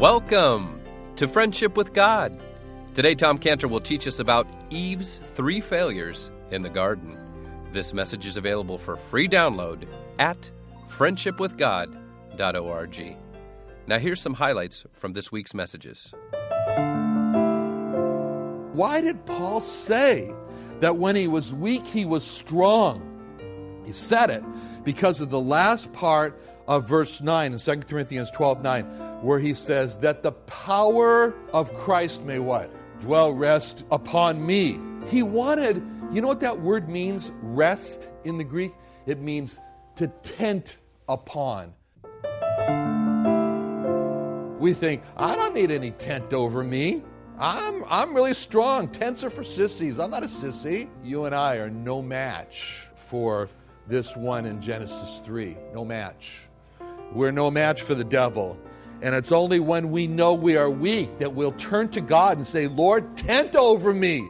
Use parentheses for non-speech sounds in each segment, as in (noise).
Welcome to Friendship with God. Today, Tom Cantor will teach us about Eve's three failures in the garden. This message is available for free download at friendshipwithgod.org. Now, here's some highlights from this week's messages. Why did Paul say that when he was weak, he was strong? He said it because of the last part of verse 9 in 2 Corinthians 12 9, where he says, That the power of Christ may what? Dwell, rest upon me. He wanted, you know what that word means, rest in the Greek? It means to tent upon. We think, I don't need any tent over me. I'm, I'm really strong. Tents are for sissies. I'm not a sissy. You and I are no match for this one in Genesis 3. No match. We're no match for the devil. And it's only when we know we are weak that we'll turn to God and say, Lord, tent over me.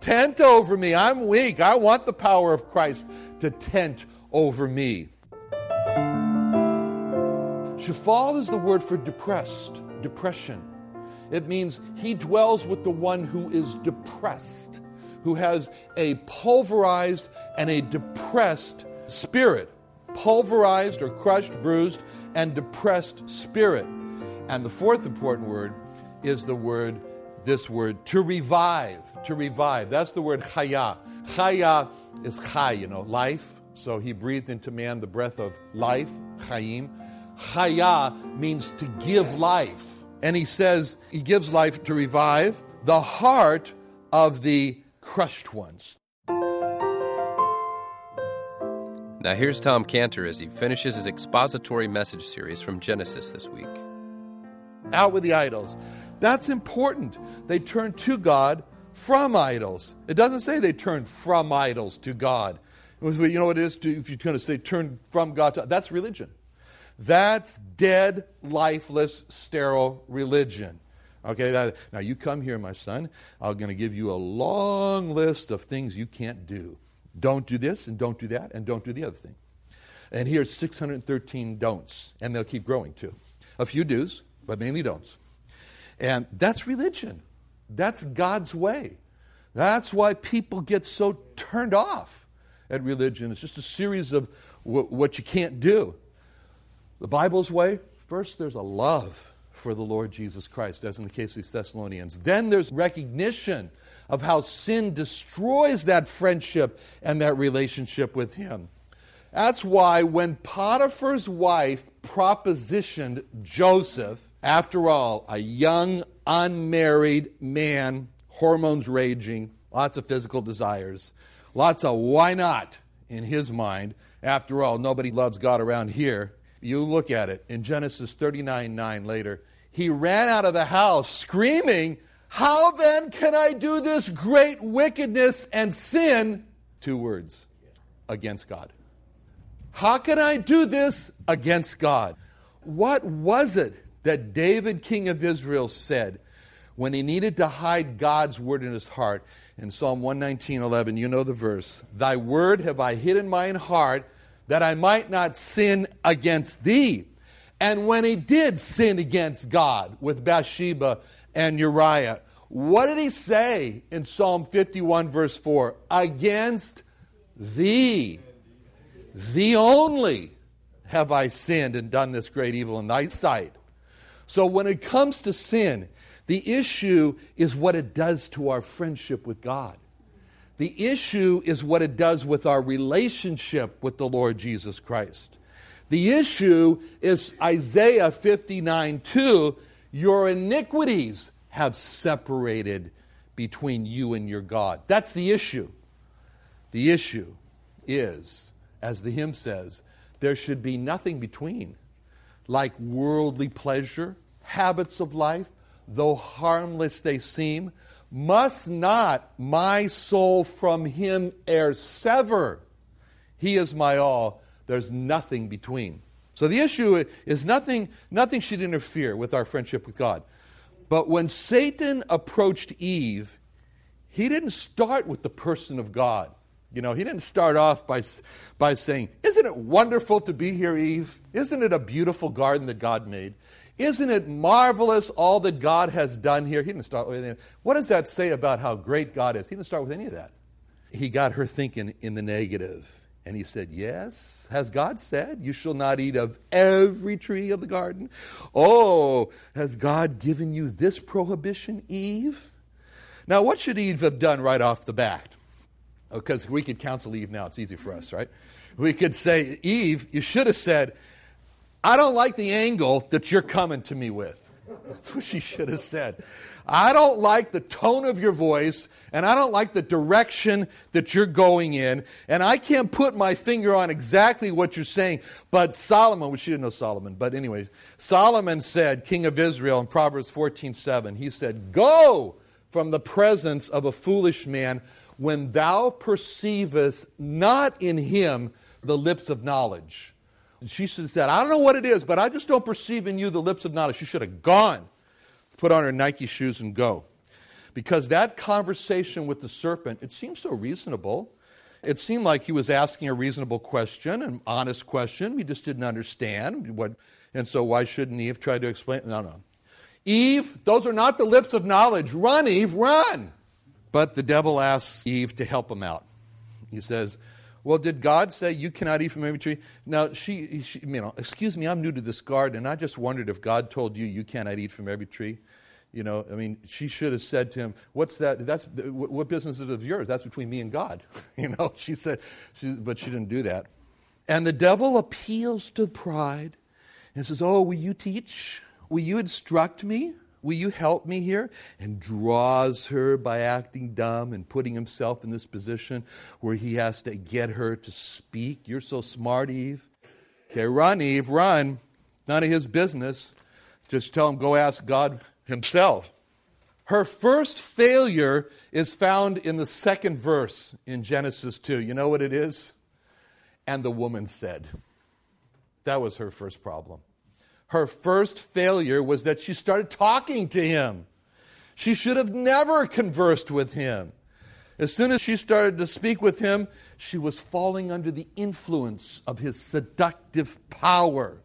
Tent over me. I'm weak. I want the power of Christ to tent over me. Shafal is the word for depressed, depression. It means he dwells with the one who is depressed, who has a pulverized and a depressed spirit. Pulverized or crushed, bruised, and depressed spirit. And the fourth important word is the word, this word, to revive. To revive. That's the word chaya. Chaya is chai, you know, life. So he breathed into man the breath of life, chayim. Chaya means to give life. And he says he gives life to revive the heart of the crushed ones. Now, here's Tom Cantor as he finishes his expository message series from Genesis this week. Out with the idols. That's important. They turn to God from idols. It doesn't say they turn from idols to God. You know what it is? If you're going to say turn from God to that's religion. That's dead, lifeless, sterile religion. Okay, that, now you come here, my son. I'm going to give you a long list of things you can't do. Don't do this, and don't do that, and don't do the other thing. And here's 613 don'ts, and they'll keep growing too. A few do's, but mainly don'ts. And that's religion. That's God's way. That's why people get so turned off at religion. It's just a series of w- what you can't do. The Bible's way, first there's a love for the Lord Jesus Christ, as in the case of these Thessalonians. Then there's recognition of how sin destroys that friendship and that relationship with Him. That's why when Potiphar's wife propositioned Joseph, after all, a young, unmarried man, hormones raging, lots of physical desires, lots of why not in his mind. After all, nobody loves God around here. You look at it in Genesis 39 9 later. He ran out of the house screaming, How then can I do this great wickedness and sin? Two words against God. How can I do this against God? What was it that David, king of Israel, said when he needed to hide God's word in his heart? In Psalm 119 11, you know the verse Thy word have I hid in mine heart that I might not sin against thee. And when he did sin against God with Bathsheba and Uriah, what did he say in Psalm 51, verse 4? Against thee, thee only, have I sinned and done this great evil in thy sight. So when it comes to sin, the issue is what it does to our friendship with God. The issue is what it does with our relationship with the Lord Jesus Christ. The issue is Isaiah 59 2 Your iniquities have separated between you and your God. That's the issue. The issue is, as the hymn says, there should be nothing between, like worldly pleasure, habits of life, though harmless they seem, must not my soul from him e'er sever. He is my all, there's nothing between. So the issue is nothing, nothing should interfere with our friendship with God. But when Satan approached Eve, he didn't start with the person of God. You know, he didn't start off by, by saying, Isn't it wonderful to be here, Eve? Isn't it a beautiful garden that God made? Isn't it marvelous all that God has done here? He didn't start with anything. What does that say about how great God is? He didn't start with any of that. He got her thinking in the negative. And he said, Yes, has God said, You shall not eat of every tree of the garden? Oh, has God given you this prohibition, Eve? Now, what should Eve have done right off the bat? Oh, because we could counsel Eve now, it's easy for us, right? We could say, Eve, you should have said, I don't like the angle that you're coming to me with. That's what she should have said. I don't like the tone of your voice, and I don't like the direction that you're going in, and I can't put my finger on exactly what you're saying. But Solomon, which she didn't know Solomon, but anyway, Solomon said, King of Israel, in Proverbs 14 7, he said, Go from the presence of a foolish man when thou perceivest not in him the lips of knowledge. She said, I don't know what it is, but I just don't perceive in you the lips of knowledge. She should have gone put on her Nike shoes and go. Because that conversation with the serpent, it seemed so reasonable. It seemed like he was asking a reasonable question, an honest question. He just didn't understand what, and so why shouldn't Eve try to explain? No, no. Eve, those are not the lips of knowledge. Run, Eve, run. But the devil asks Eve to help him out. He says, well, did God say you cannot eat from every tree? Now, she, she, you know, excuse me, I'm new to this garden, and I just wondered if God told you you cannot eat from every tree. You know, I mean, she should have said to him, "What's that? That's what business is it of yours? That's between me and God." (laughs) you know, she said, she, but she didn't do that. And the devil appeals to pride and says, "Oh, will you teach? Will you instruct me?" Will you help me here? And draws her by acting dumb and putting himself in this position where he has to get her to speak. You're so smart, Eve. Okay, run, Eve, run. None of his business. Just tell him, go ask God himself. Her first failure is found in the second verse in Genesis 2. You know what it is? And the woman said. That was her first problem. Her first failure was that she started talking to him. She should have never conversed with him. As soon as she started to speak with him, she was falling under the influence of his seductive power.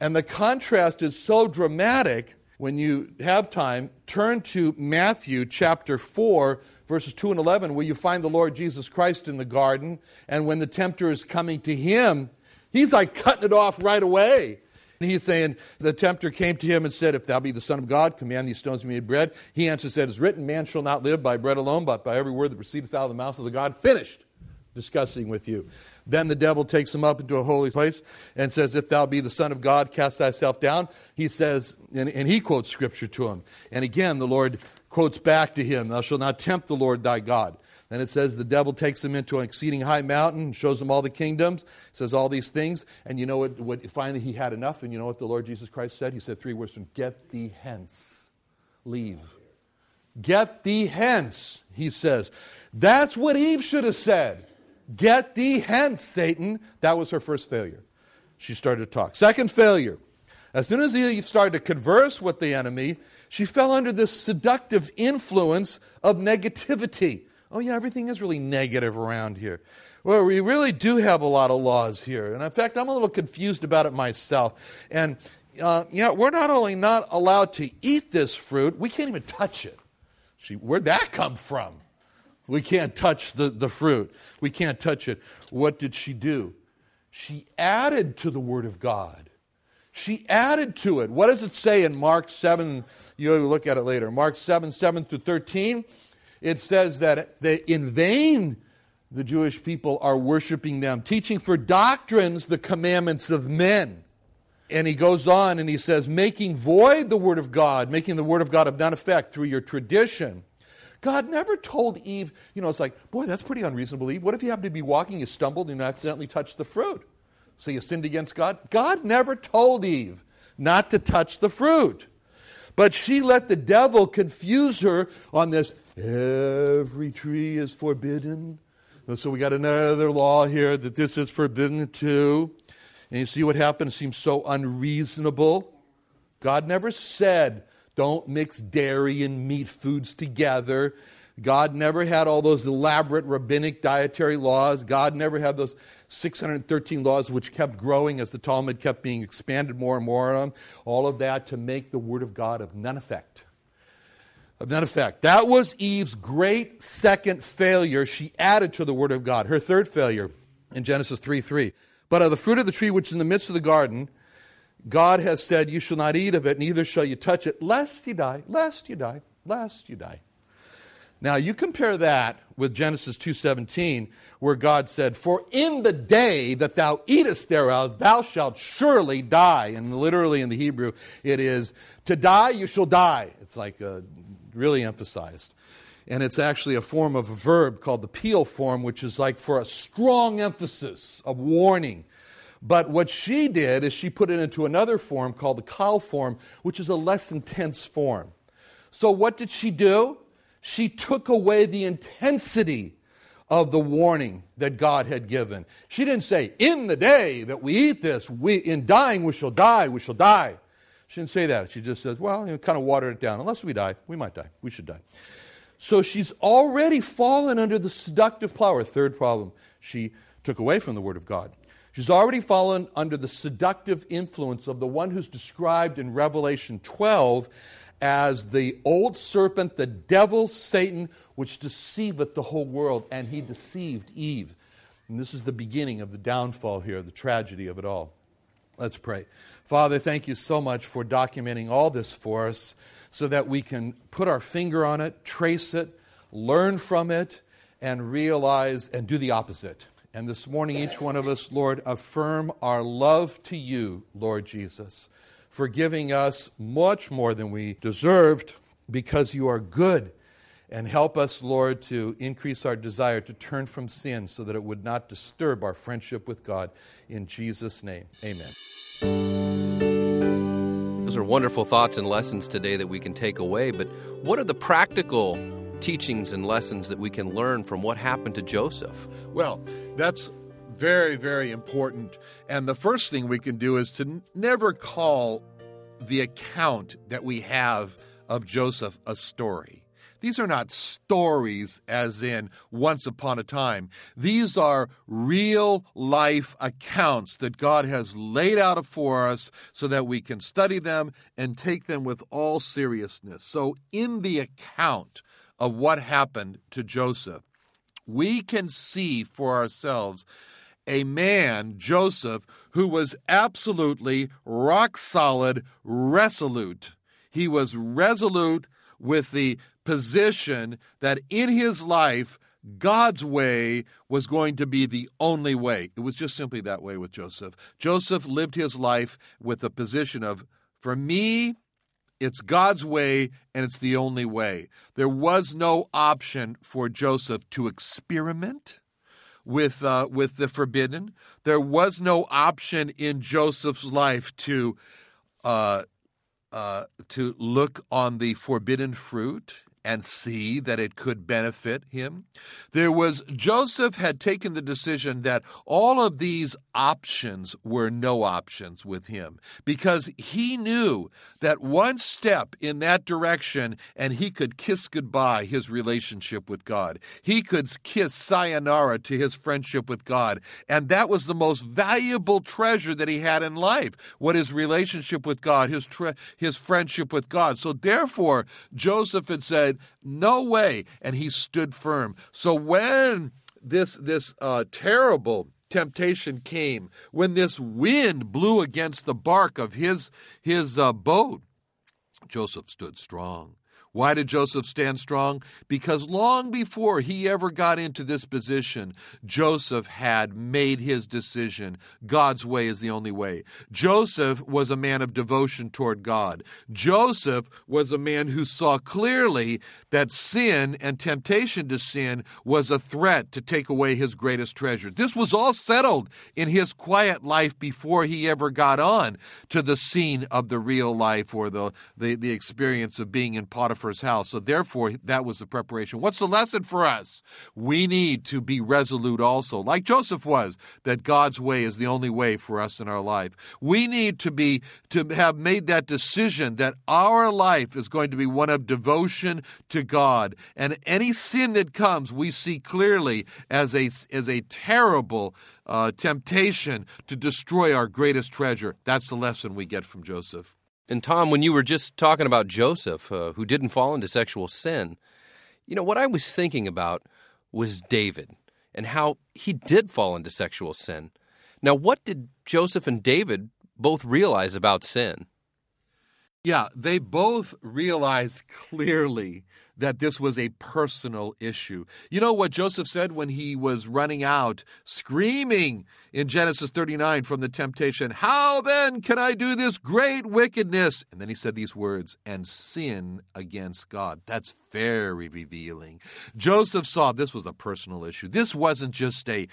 And the contrast is so dramatic when you have time. Turn to Matthew chapter 4, verses 2 and 11, where you find the Lord Jesus Christ in the garden. And when the tempter is coming to him, he's like cutting it off right away. He's saying, The tempter came to him and said, If thou be the Son of God, command these stones to be made bread. He answered, said, It's written, Man shall not live by bread alone, but by every word that proceedeth out of the mouth of the God. Finished discussing with you. Then the devil takes him up into a holy place and says, If thou be the Son of God, cast thyself down. He says, and, and he quotes scripture to him. And again, the Lord quotes back to him, Thou shalt not tempt the Lord thy God. Then it says the devil takes him into an exceeding high mountain shows him all the kingdoms, says all these things. And you know what, what finally he had enough, and you know what the Lord Jesus Christ said? He said three words from get thee hence. Leave. Get thee hence, he says. That's what Eve should have said. Get thee hence, Satan. That was her first failure. She started to talk. Second failure. As soon as Eve started to converse with the enemy, she fell under this seductive influence of negativity oh, yeah, everything is really negative around here. Well, we really do have a lot of laws here. And in fact, I'm a little confused about it myself. And uh, yeah, we're not only not allowed to eat this fruit, we can't even touch it. See, where'd that come from? We can't touch the, the fruit. We can't touch it. What did she do? She added to the Word of God. She added to it. What does it say in Mark 7? You'll look at it later. Mark 7, 7 to 13 it says that they, in vain the Jewish people are worshiping them, teaching for doctrines the commandments of men. And he goes on and he says, making void the word of God, making the word of God of none effect through your tradition. God never told Eve, you know, it's like, boy, that's pretty unreasonable, Eve. What if you happen to be walking, you stumbled, and you accidentally touched the fruit? So you sinned against God? God never told Eve not to touch the fruit. But she let the devil confuse her on this Every tree is forbidden. So we got another law here that this is forbidden too. And you see what happens? It seems so unreasonable. God never said, don't mix dairy and meat foods together. God never had all those elaborate rabbinic dietary laws. God never had those 613 laws which kept growing as the Talmud kept being expanded more and more on. All of that to make the Word of God of none effect. Of none effect. That was Eve's great second failure. She added to the Word of God. Her third failure in Genesis 3 3. But of the fruit of the tree which is in the midst of the garden, God has said, You shall not eat of it, neither shall you touch it, lest you die, lest you die, lest you die. Now you compare that with Genesis 2:17 where God said, "For in the day that thou eatest thereof thou shalt surely die." And literally in the Hebrew it is to die you shall die. It's like uh, really emphasized. And it's actually a form of a verb called the piel form which is like for a strong emphasis of warning. But what she did is she put it into another form called the qal form, which is a less intense form. So what did she do? she took away the intensity of the warning that God had given. She didn't say, In the day that we eat this, we, in dying we shall die, we shall die. She didn't say that. She just says, Well, you know, kind of watered it down. Unless we die, we might die. We should die. So she's already fallen under the seductive power. Third problem, she took away from the Word of God. She's already fallen under the seductive influence of the one who's described in Revelation 12 as the old serpent, the devil, Satan, which deceiveth the whole world, and he deceived Eve. And this is the beginning of the downfall here, the tragedy of it all. Let's pray. Father, thank you so much for documenting all this for us so that we can put our finger on it, trace it, learn from it, and realize and do the opposite. And this morning, each one of us, Lord, affirm our love to you, Lord Jesus forgiving us much more than we deserved because you are good. And help us, Lord, to increase our desire to turn from sin so that it would not disturb our friendship with God. In Jesus' name, amen. Those are wonderful thoughts and lessons today that we can take away, but what are the practical teachings and lessons that we can learn from what happened to Joseph? Well, that's very, very important. And the first thing we can do is to n- never call the account that we have of Joseph a story. These are not stories as in once upon a time. These are real life accounts that God has laid out for us so that we can study them and take them with all seriousness. So, in the account of what happened to Joseph, we can see for ourselves a man, Joseph, who was absolutely rock solid, resolute. He was resolute with the position that in his life, God's way was going to be the only way. It was just simply that way with Joseph. Joseph lived his life with the position of, for me, it's God's way and it's the only way. There was no option for Joseph to experiment with uh, with the forbidden. There was no option in Joseph's life to uh, uh, to look on the forbidden fruit and see that it could benefit him. There was, Joseph had taken the decision that all of these options were no options with him because he knew that one step in that direction and he could kiss goodbye his relationship with God. He could kiss sayonara to his friendship with God. And that was the most valuable treasure that he had in life, what his relationship with God, his, tre- his friendship with God. So therefore, Joseph had said, said, No way. And he stood firm. So when this, this uh, terrible temptation came, when this wind blew against the bark of his, his uh, boat, Joseph stood strong. Why did Joseph stand strong? Because long before he ever got into this position, Joseph had made his decision. God's way is the only way. Joseph was a man of devotion toward God. Joseph was a man who saw clearly that sin and temptation to sin was a threat to take away his greatest treasure. This was all settled in his quiet life before he ever got on to the scene of the real life or the, the, the experience of being in Potiphar's Potiphar's house. So, therefore, that was the preparation. What's the lesson for us? We need to be resolute also, like Joseph was, that God's way is the only way for us in our life. We need to be to have made that decision that our life is going to be one of devotion to God, and any sin that comes, we see clearly as a as a terrible uh, temptation to destroy our greatest treasure. That's the lesson we get from Joseph. And Tom, when you were just talking about Joseph, uh, who didn't fall into sexual sin, you know, what I was thinking about was David and how he did fall into sexual sin. Now, what did Joseph and David both realize about sin? Yeah, they both realized clearly that this was a personal issue. You know what Joseph said when he was running out, screaming in Genesis 39 from the temptation, How then can I do this great wickedness? And then he said these words, and sin against God. That's very revealing. Joseph saw this was a personal issue. This wasn't just a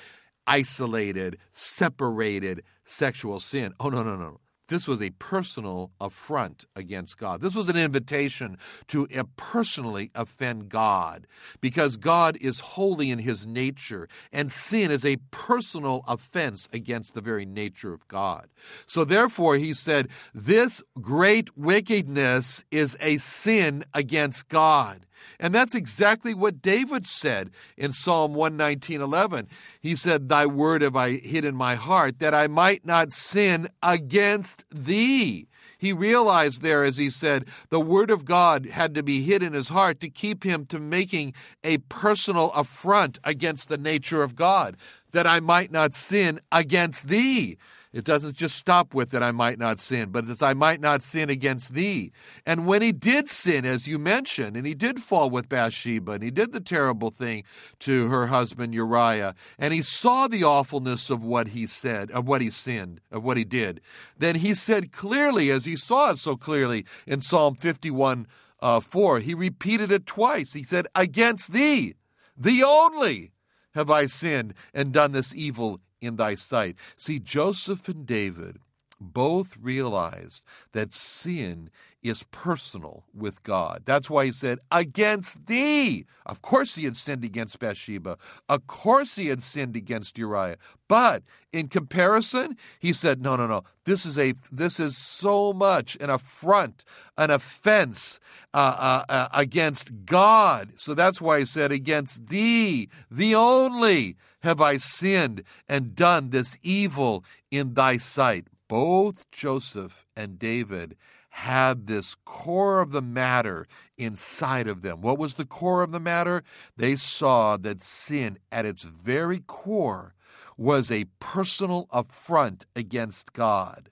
isolated, separated sexual sin. Oh, no, no, no. This was a personal affront against God. This was an invitation to uh, personally offend God because God is holy in his nature, and sin is a personal offense against the very nature of God. So, therefore, he said, This great wickedness is a sin against God. And that's exactly what David said in Psalm 119:11. He said, "Thy word have I hid in my heart that I might not sin against thee." He realized there, as he said, the word of God had to be hid in his heart to keep him to making a personal affront against the nature of God, that I might not sin against thee. It doesn't just stop with that I might not sin, but it's I might not sin against thee. And when he did sin, as you mentioned, and he did fall with Bathsheba, and he did the terrible thing to her husband Uriah, and he saw the awfulness of what he said, of what he sinned, of what he did, then he said clearly, as he saw it so clearly in Psalm 51 uh, 4, he repeated it twice. He said, Against thee, thee only, have I sinned and done this evil in thy sight. See, Joseph and David both realized that sin is personal with God. That's why he said, Against thee. Of course, he had sinned against Bathsheba. Of course, he had sinned against Uriah. But in comparison, he said, No, no, no. This is a this is so much an affront, an offense uh, uh, uh, against God. So that's why he said, Against thee, the only have I sinned and done this evil in thy sight. Both Joseph and David had this core of the matter inside of them. What was the core of the matter? They saw that sin at its very core was a personal affront against God.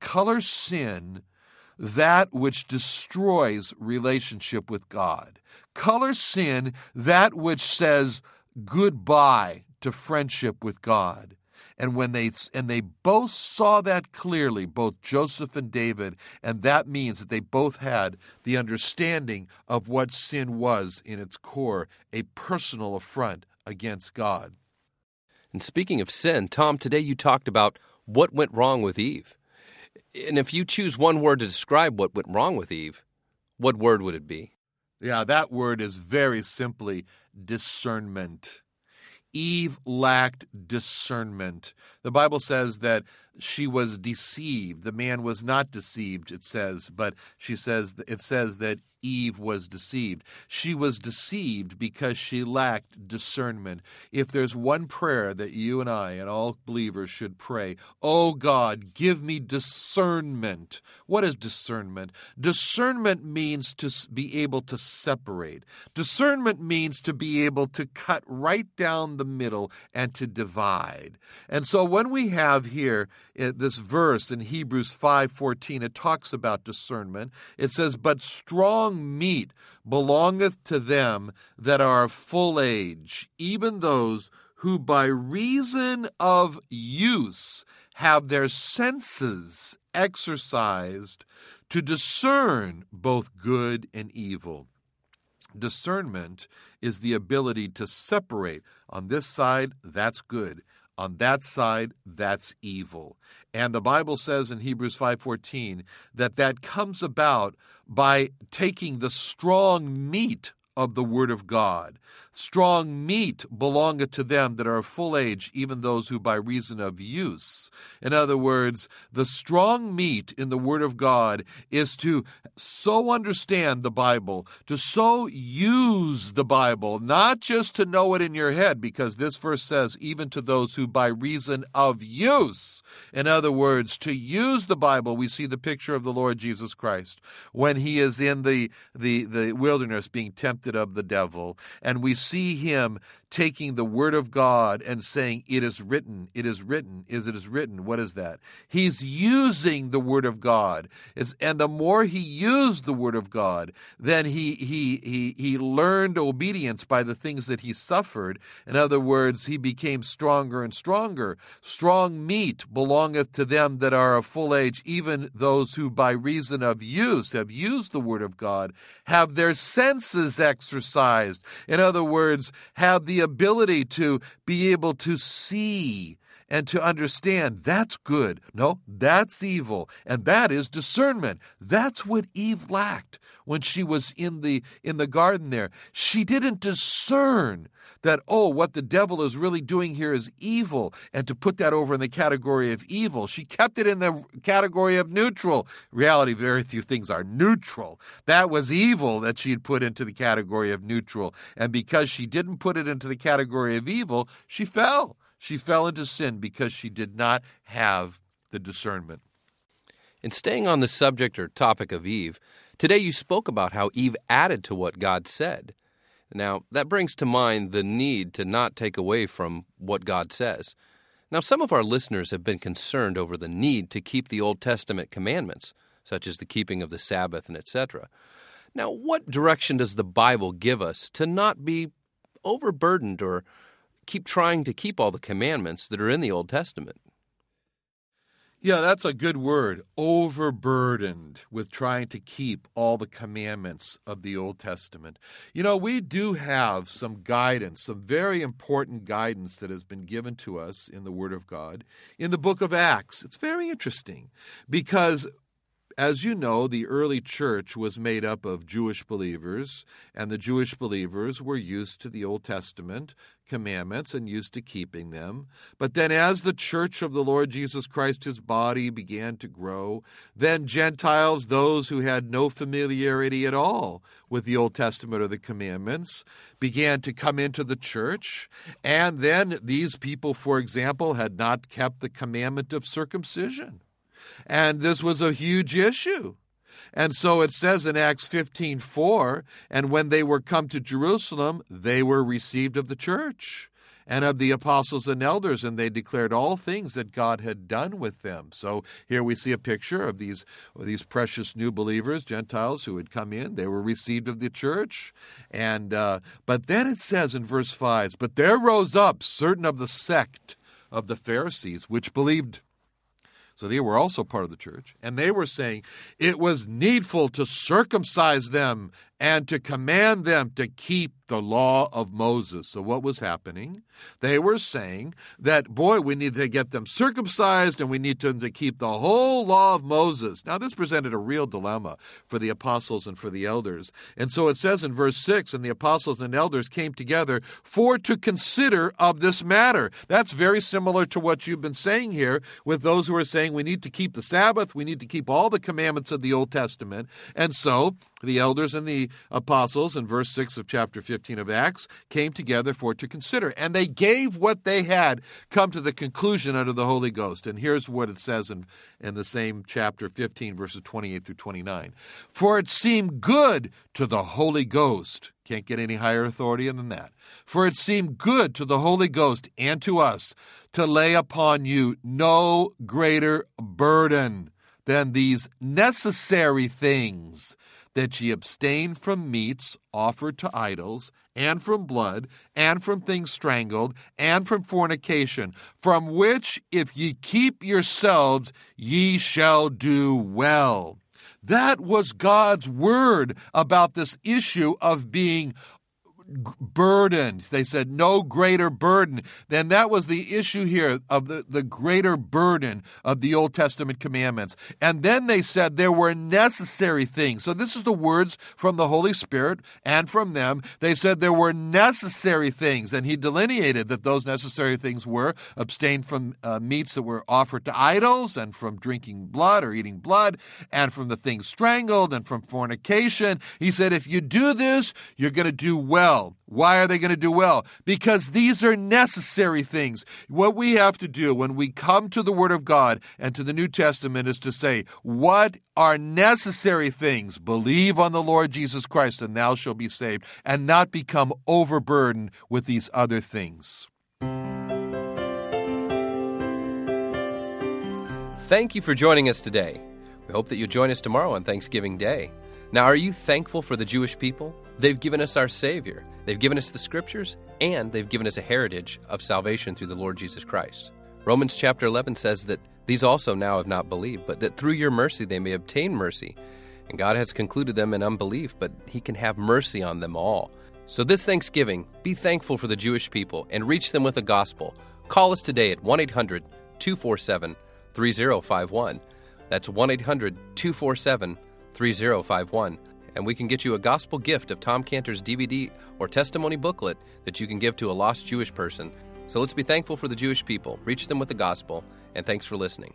Color sin that which destroys relationship with God. Color sin that which says goodbye to friendship with God. And when they and they both saw that clearly, both Joseph and David, and that means that they both had the understanding of what sin was in its core, a personal affront against God. And speaking of sin, Tom, today you talked about what went wrong with Eve. And if you choose one word to describe what went wrong with Eve, what word would it be? Yeah, that word is very simply discernment. Eve lacked discernment. The Bible says that she was deceived. The man was not deceived, it says, but she says it says that Eve was deceived. She was deceived because she lacked discernment. If there's one prayer that you and I and all believers should pray, oh God, give me discernment. What is discernment? Discernment means to be able to separate. Discernment means to be able to cut right down the middle and to divide. And so when we have here Uh, this verse in Hebrews 5:14, it talks about discernment. It says, "But strong strong meat belongeth to them that are of full age, even those who by reason of use have their senses exercised to discern both good and evil. Discernment is the ability to separate on this side, that's good. On that side, that's evil. And the Bible says in Hebrews 5:14 that that comes about by taking the strong meat of the word of God. Strong meat belongeth to them that are of full age, even those who by reason of use. In other words, the strong meat in the word of God is to so understand the Bible, to so use the Bible, not just to know it in your head, because this verse says, even to those who by reason of use. In other words, to use the Bible, we see the picture of the Lord Jesus Christ when he is in the, the, the wilderness being tempted of the devil, and we see him taking the word of God and saying, It is written, it is written, is it is written. What is that? He's using the word of God. It's, and the more he used the word of God, then he he he he learned obedience by the things that he suffered. In other words, he became stronger and stronger. Strong meat belongeth to them that are of full age, even those who by reason of use have used the word of God, have their senses exercised. In other words, have the ability to be able to see and to understand that's good. No, that's evil. And that is discernment. That's what Eve lacked when she was in the in the garden there. She didn't discern that oh what the devil is really doing here is evil and to put that over in the category of evil. She kept it in the category of neutral. reality very few things are neutral. That was evil that she had put into the category of neutral. And because she didn't put it into the category of evil, she fell. She fell into sin because she did not have the discernment. In staying on the subject or topic of Eve, today you spoke about how Eve added to what God said. Now, that brings to mind the need to not take away from what God says. Now, some of our listeners have been concerned over the need to keep the Old Testament commandments, such as the keeping of the Sabbath and etc. Now, what direction does the Bible give us to not be overburdened or keep trying to keep all the commandments that are in the Old Testament? Yeah, that's a good word. Overburdened with trying to keep all the commandments of the Old Testament. You know, we do have some guidance, some very important guidance that has been given to us in the Word of God in the book of Acts. It's very interesting because as you know, the early church was made up of Jewish believers, and the Jewish believers were used to the Old Testament commandments and used to keeping them. But then, as the church of the Lord Jesus Christ, his body, began to grow, then Gentiles, those who had no familiarity at all with the Old Testament or the commandments, began to come into the church. And then these people, for example, had not kept the commandment of circumcision. And this was a huge issue. And so it says in Acts 15 4, and when they were come to Jerusalem, they were received of the church and of the apostles and elders, and they declared all things that God had done with them. So here we see a picture of these, these precious new believers, Gentiles who had come in. They were received of the church. And uh, but then it says in verse 5, but there rose up certain of the sect of the Pharisees, which believed so they were also part of the church. And they were saying it was needful to circumcise them and to command them to keep the law of Moses. So, what was happening? They were saying that, boy, we need to get them circumcised and we need them to keep the whole law of Moses. Now, this presented a real dilemma for the apostles and for the elders. And so it says in verse 6 and the apostles and elders came together for to consider of this matter. That's very similar to what you've been saying here with those who are saying we need to keep the Sabbath, we need to keep all the commandments of the Old Testament. And so the elders and the apostles in verse 6 of chapter 15 of Acts came together for to consider. And they gave what they had come to the conclusion under the Holy Ghost. And here's what it says in, in the same chapter 15, verses 28 through 29. For it seemed good to the Holy Ghost. Can't get any higher authority than that. For it seemed good to the Holy Ghost and to us to lay upon you no greater burden than these necessary things that ye abstain from meats offered to idols, and from blood, and from things strangled, and from fornication, from which if ye keep yourselves, ye shall do well. That was God's word about this issue of being burdened. They said no greater burden. Then that was the issue here of the, the greater burden of the Old Testament commandments. And then they said there were necessary things. So this is the words from the Holy Spirit and from them. They said there were necessary things. And he delineated that those necessary things were abstain from uh, meats that were offered to idols and from drinking blood or eating blood and from the things strangled and from fornication. He said, if you do this, you're going to do well. Why are they going to do well? Because these are necessary things. What we have to do when we come to the Word of God and to the New Testament is to say, What are necessary things? Believe on the Lord Jesus Christ, and thou shalt be saved, and not become overburdened with these other things. Thank you for joining us today. We hope that you'll join us tomorrow on Thanksgiving Day. Now, are you thankful for the Jewish people? They've given us our Savior, they've given us the Scriptures, and they've given us a heritage of salvation through the Lord Jesus Christ. Romans chapter 11 says that these also now have not believed, but that through your mercy they may obtain mercy. And God has concluded them in unbelief, but He can have mercy on them all. So this Thanksgiving, be thankful for the Jewish people and reach them with the gospel. Call us today at 1 800 247 3051. That's 1 800 247 3051. And we can get you a gospel gift of Tom Cantor's DVD or testimony booklet that you can give to a lost Jewish person. So let's be thankful for the Jewish people, reach them with the gospel, and thanks for listening.